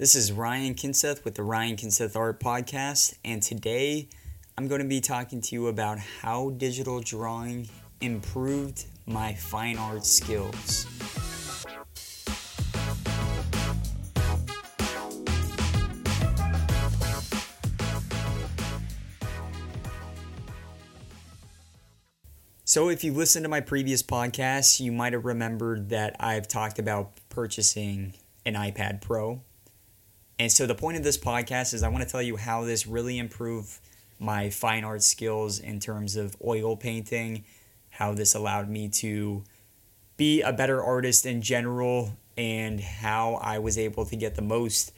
This is Ryan Kindseth with the Ryan Kindseth Art Podcast, and today I'm going to be talking to you about how digital drawing improved my fine art skills. So, if you've listened to my previous podcasts, you might have remembered that I've talked about purchasing an iPad Pro. And so, the point of this podcast is I want to tell you how this really improved my fine art skills in terms of oil painting, how this allowed me to be a better artist in general, and how I was able to get the most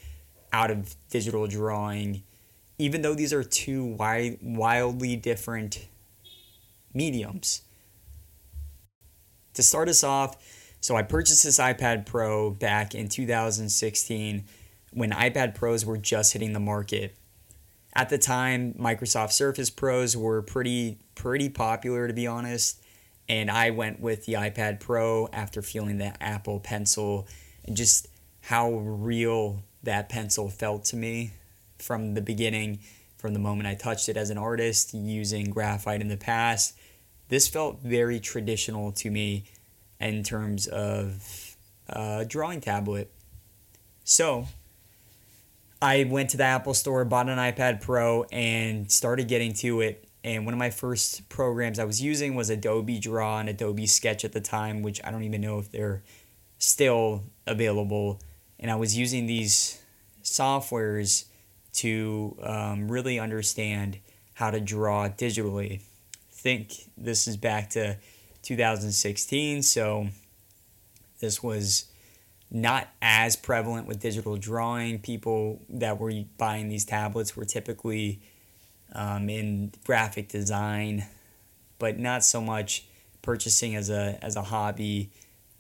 out of digital drawing, even though these are two wi- wildly different mediums. To start us off, so I purchased this iPad Pro back in 2016 when iPad Pros were just hitting the market. At the time, Microsoft Surface Pros were pretty pretty popular to be honest, and I went with the iPad Pro after feeling the Apple Pencil and just how real that pencil felt to me from the beginning, from the moment I touched it as an artist using graphite in the past this felt very traditional to me in terms of a drawing tablet. So I went to the Apple store, bought an iPad Pro, and started getting to it. And one of my first programs I was using was Adobe Draw and Adobe Sketch at the time, which I don't even know if they're still available. And I was using these softwares to um, really understand how to draw digitally think this is back to 2016, so this was not as prevalent with digital drawing. People that were buying these tablets were typically um, in graphic design, but not so much purchasing as a as a hobby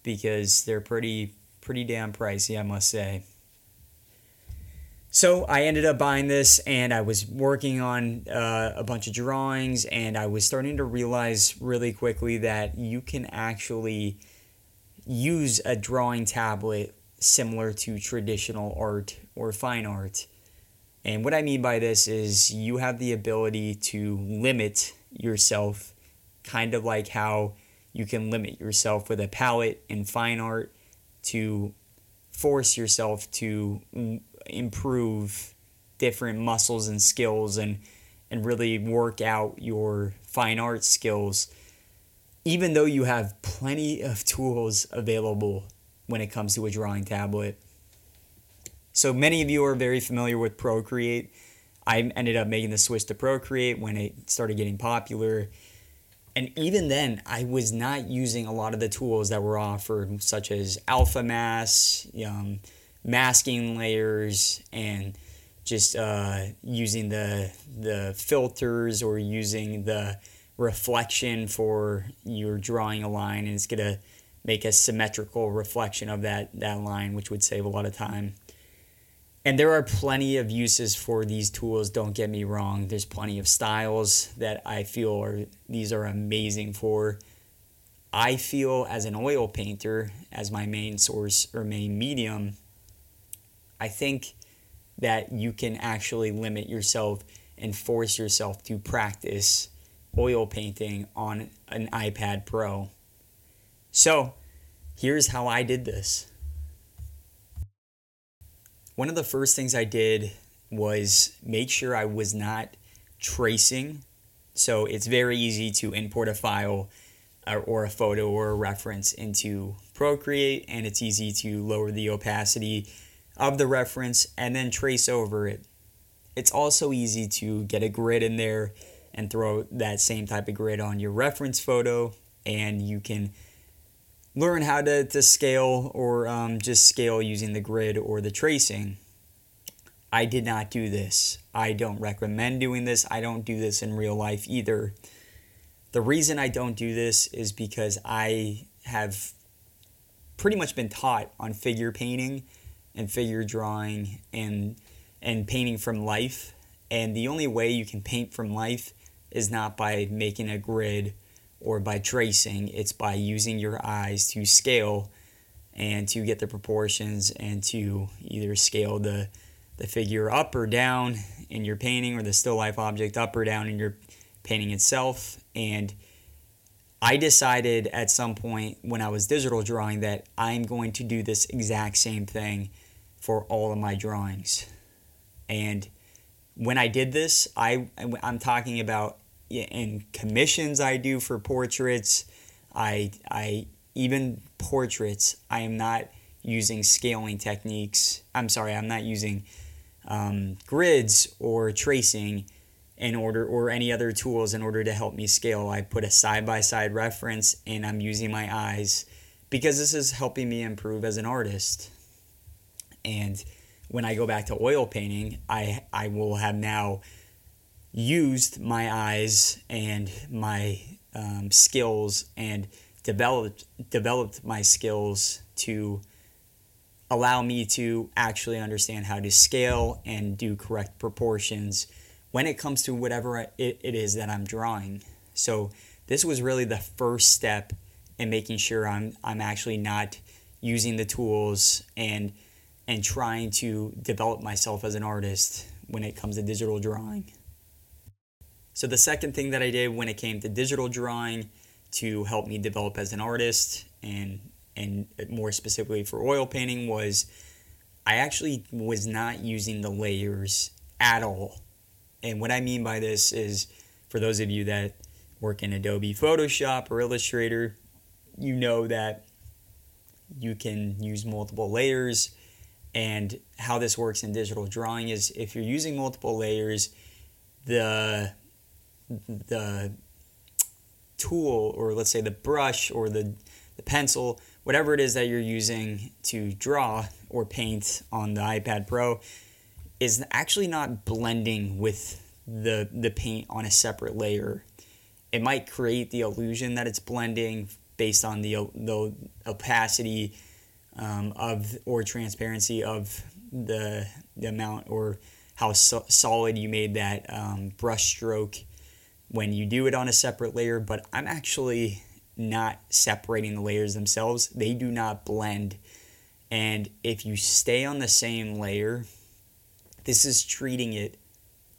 because they're pretty pretty damn pricey, I must say. So I ended up buying this and I was working on uh, a bunch of drawings and I was starting to realize really quickly that you can actually use a drawing tablet similar to traditional art or fine art. And what I mean by this is you have the ability to limit yourself, kind of like how you can limit yourself with a palette in fine art to force yourself to improve different muscles and skills and and really work out your fine art skills even though you have plenty of tools available when it comes to a drawing tablet. So many of you are very familiar with Procreate. I ended up making the switch to Procreate when it started getting popular. And even then, I was not using a lot of the tools that were offered, such as Alpha Mass, um, masking layers and just uh, using the the filters or using the reflection for your drawing a line and it's gonna make a symmetrical reflection of that that line which would save a lot of time. And there are plenty of uses for these tools don't get me wrong. There's plenty of styles that i feel are these are amazing for. I feel as an oil painter as my main source or main medium I think that you can actually limit yourself and force yourself to practice oil painting on an iPad Pro. So, here's how I did this. One of the first things I did was make sure I was not tracing. So, it's very easy to import a file or a photo or a reference into Procreate, and it's easy to lower the opacity of the reference and then trace over it. It's also easy to get a grid in there and throw that same type of grid on your reference photo, and you can learn how to, to scale or um, just scale using the grid or the tracing. I did not do this. I don't recommend doing this. I don't do this in real life either. The reason I don't do this is because I have pretty much been taught on figure painting and figure drawing and and painting from life. And the only way you can paint from life is not by making a grid or by tracing, it's by using your eyes to scale and to get the proportions and to either scale the the figure up or down in your painting or the still life object up or down in your painting itself and I decided at some point when I was digital drawing that I'm going to do this exact same thing for all of my drawings. And when I did this, I I'm talking about in commissions I do for portraits, I I even portraits, I am not using scaling techniques. I'm sorry, I'm not using um, grids or tracing in order or any other tools in order to help me scale. I put a side by side reference and I'm using my eyes because this is helping me improve as an artist. And when I go back to oil painting, I I will have now used my eyes and my um, skills and developed developed my skills to allow me to actually understand how to scale and do correct proportions when it comes to whatever it, it is that I'm drawing. So this was really the first step in making sure I'm I'm actually not using the tools and and trying to develop myself as an artist when it comes to digital drawing. So the second thing that I did when it came to digital drawing to help me develop as an artist and and more specifically for oil painting was I actually was not using the layers at all. And what I mean by this is for those of you that work in Adobe Photoshop or Illustrator, you know that you can use multiple layers and how this works in digital drawing is if you're using multiple layers the the tool or let's say the brush or the, the pencil, whatever it is that you're using to draw or paint on the iPad Pro is actually not blending with the the paint on a separate layer. It might create the illusion that it's blending based on the the opacity um, of or transparency of the the amount or how so- solid you made that um, brush stroke when you do it on a separate layer, but I'm actually not separating the layers themselves. They do not blend. And if you stay on the same layer, this is treating it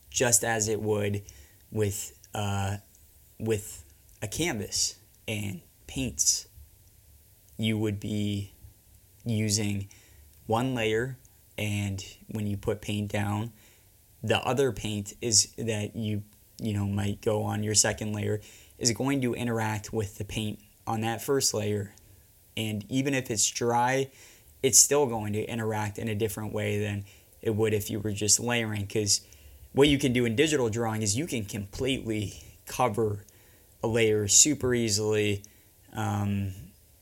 just as it would with uh, with a canvas and paints. You would be using one layer, and when you put paint down, the other paint is that you you know might go on your second layer is going to interact with the paint on that first layer. And even if it's dry it's still going to interact in a different way than it would if you were just layering. Because what you can do in digital drawing is you can completely cover a layer super easily um,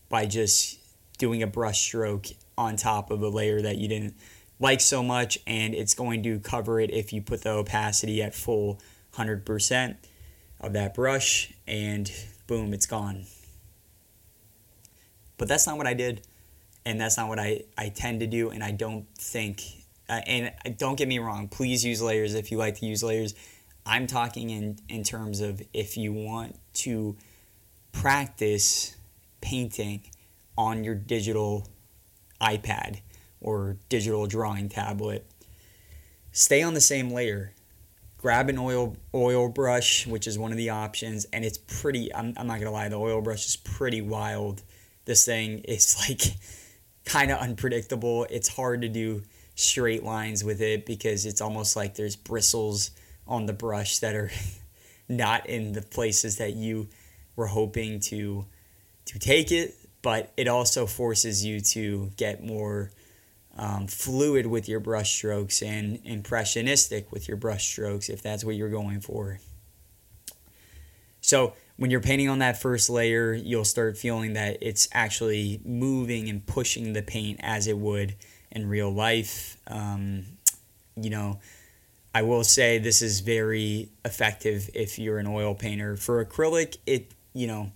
by just doing a brush stroke on top of a layer that you didn't like so much and it's going to cover it if you put the opacity at full 100% of that brush and boom, it's gone. But that's not what I did and that's not what I, I tend to do and I don't think uh, and don't get me wrong, please use layers if you like to use layers. I'm talking in, in terms of if you want to practice painting on your digital iPad or digital drawing tablet, stay on the same layer grab an oil oil brush, which is one of the options, and it's pretty. I'm, I'm not gonna lie, the oil brush is pretty wild. This thing is like kind of unpredictable. It's hard to do straight lines with it because it's almost like there's bristles on the brush that are not in the places that you were hoping to to take it but it also forces you to get more um, fluid with your brush strokes and impressionistic with your brush strokes if that's what you're going for. So when you're painting on that first layer, you'll start feeling that it's actually moving and pushing the paint as it would in real life. Um, you know, I will say this is very effective if you're an oil painter. For acrylic, it you know,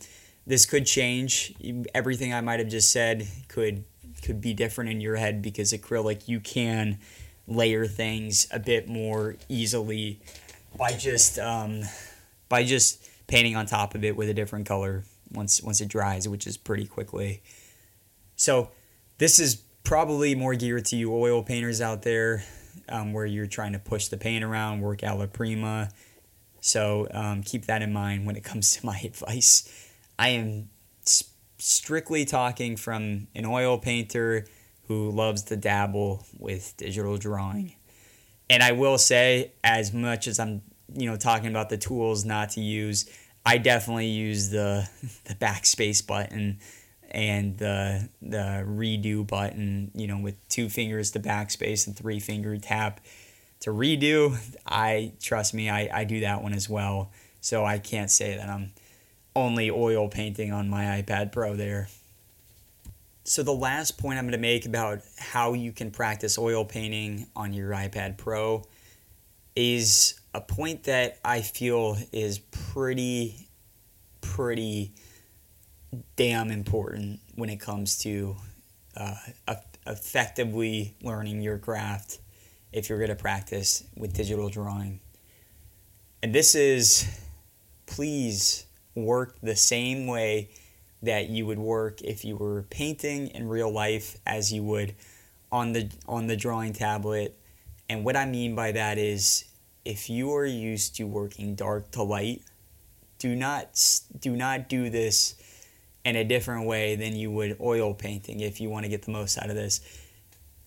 this could change. Everything I might have just said could could be different in your head because acrylic you can layer things a bit more easily by just um, by just painting on top of it with a different color once once it dries, which is pretty quickly. So this is probably more geared to you oil painters out there um, where you're trying to push the paint around, work alla prima. So um, keep that in mind when it comes to my advice. I am strictly talking from an oil painter who loves to dabble with digital drawing. And I will say, as much as I'm, you know, talking about the tools not to use, I definitely use the the backspace button and the the redo button, you know, with two fingers to backspace and three finger tap to redo. I trust me, I, I do that one as well. So I can't say that I'm only oil painting on my iPad Pro there. So the last point I'm going to make about how you can practice oil painting on your iPad Pro is a point that I feel is pretty pretty damn important when it comes to uh, effectively learning your craft if you're going to practice with digital drawing. And this is please work the same way that you would work if you were painting in real life as you would on the on the drawing tablet. And what I mean by that is if you are used to working dark to light, do not do not do this in a different way than you would oil painting if you want to get the most out of this.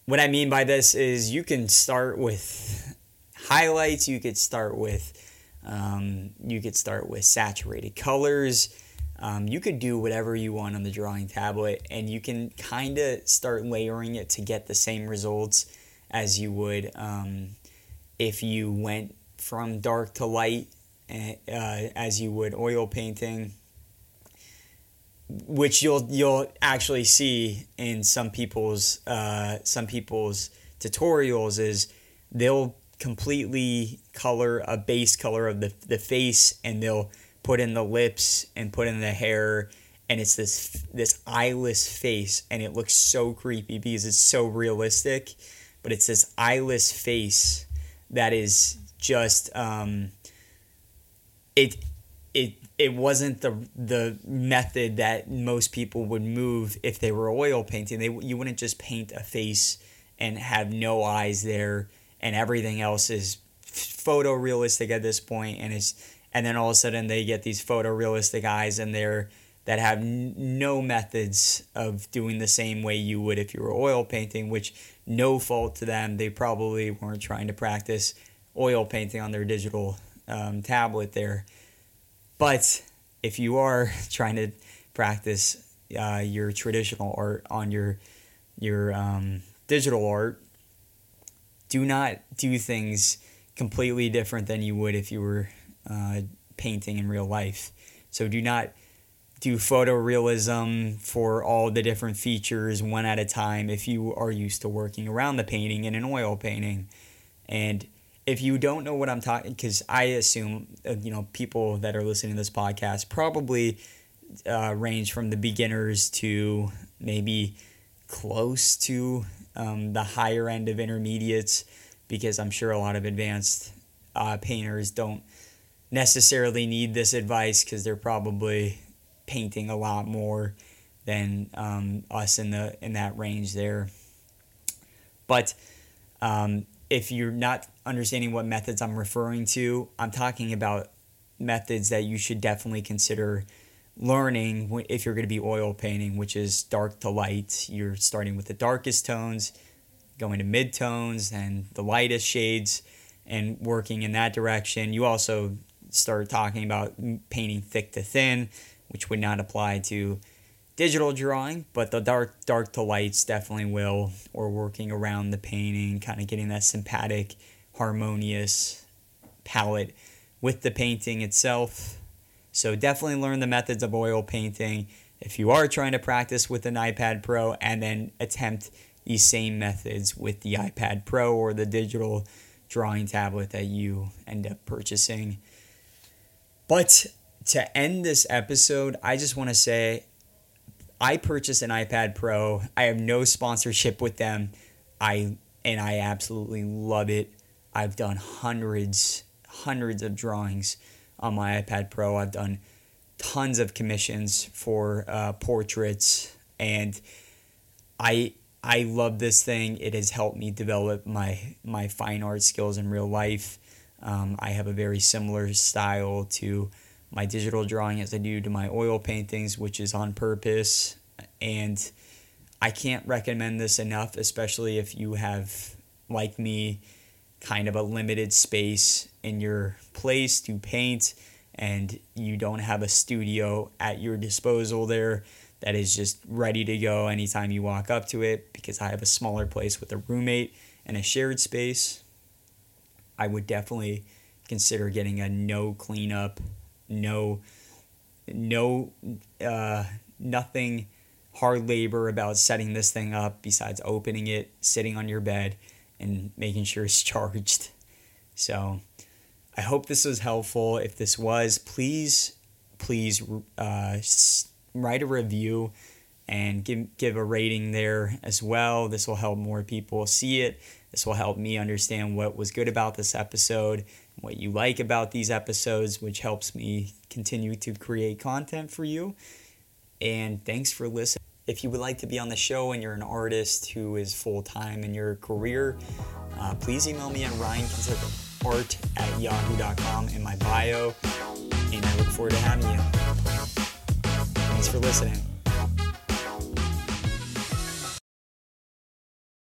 What I mean by this is you can start with highlights, you could start with um, you could start with saturated colors. Um, you could do whatever you want on the drawing tablet, and you can kind of start layering it to get the same results as you would um, if you went from dark to light, uh, as you would oil painting which you'll you'll actually see in some people's uh, some people's tutorials is they'll completely color a base color of the, the face and they'll put in the lips and put in the hair and it's this this eyeless face and it looks so creepy because it's so realistic but it's this eyeless face that is just um, it it it wasn't the the method that most people would move if they were oil painting. They you wouldn't just paint a face and have no eyes there and everything else is photorealistic at this point and is and then all of a sudden they get these photorealistic eyes in there that have n- no methods of doing the same way you would if you were oil painting which no fault to them they probably weren't trying to practice oil painting on their digital um, tablet there. But if you are trying to practice uh, your traditional art on your your um, digital art, do not do things completely different than you would if you were uh, painting in real life. So do not do photorealism for all the different features one at a time if you are used to working around the painting in an oil painting. And if you don't know what I'm talking, because I assume uh, you know people that are listening to this podcast probably uh, range from the beginners to maybe close to um, the higher end of intermediates, because I'm sure a lot of advanced uh, painters don't necessarily need this advice because they're probably painting a lot more than um, us in the in that range there. But um, if you're not understanding what methods I'm referring to, I'm talking about methods that you should definitely consider learning if you're going to be oil painting, which is dark to light. You're starting with the darkest tones, going to mid tones, and the lightest shades, and working in that direction. You also start talking about painting thick to thin, which would not apply to digital drawing, but the dark dark to lights definitely will, or working around the painting, kind of getting that sympathetic, harmonious palette with the painting itself. So definitely learn the methods of oil painting if you are trying to practice with an iPad Pro and then attempt these same methods with the iPad Pro or the digital drawing tablet that you end up purchasing. But to end this episode, I just want to say I purchased an iPad Pro. I have no sponsorship with them. I and I absolutely love it. I've done hundreds, hundreds of drawings on my iPad Pro. I've done tons of commissions for uh, portraits, and I I love this thing. It has helped me develop my my fine art skills in real life. Um, I have a very similar style to my digital drawing as I do to my oil paintings, which is on purpose. And I can't recommend this enough, especially if you have, like me, kind of a limited space in your place to paint and you don't have a studio at your disposal there that is just ready to go anytime you walk up to it because I have a smaller place with a roommate and a shared space. I would definitely consider getting a no cleanup, no no uh, nothing hard labor about setting this thing up besides opening it, sitting on your bed, and making sure it's charged. So I hope this was helpful. If this was, please, please uh, write a review and give, give a rating there as well. This will help more people see it. This will help me understand what was good about this episode, what you like about these episodes, which helps me continue to create content for you. And thanks for listening. If you would like to be on the show and you're an artist who is full time in your career, uh, please email me at ryankindsethart at yahoo.com in my bio. And I look forward to having you. Thanks for listening.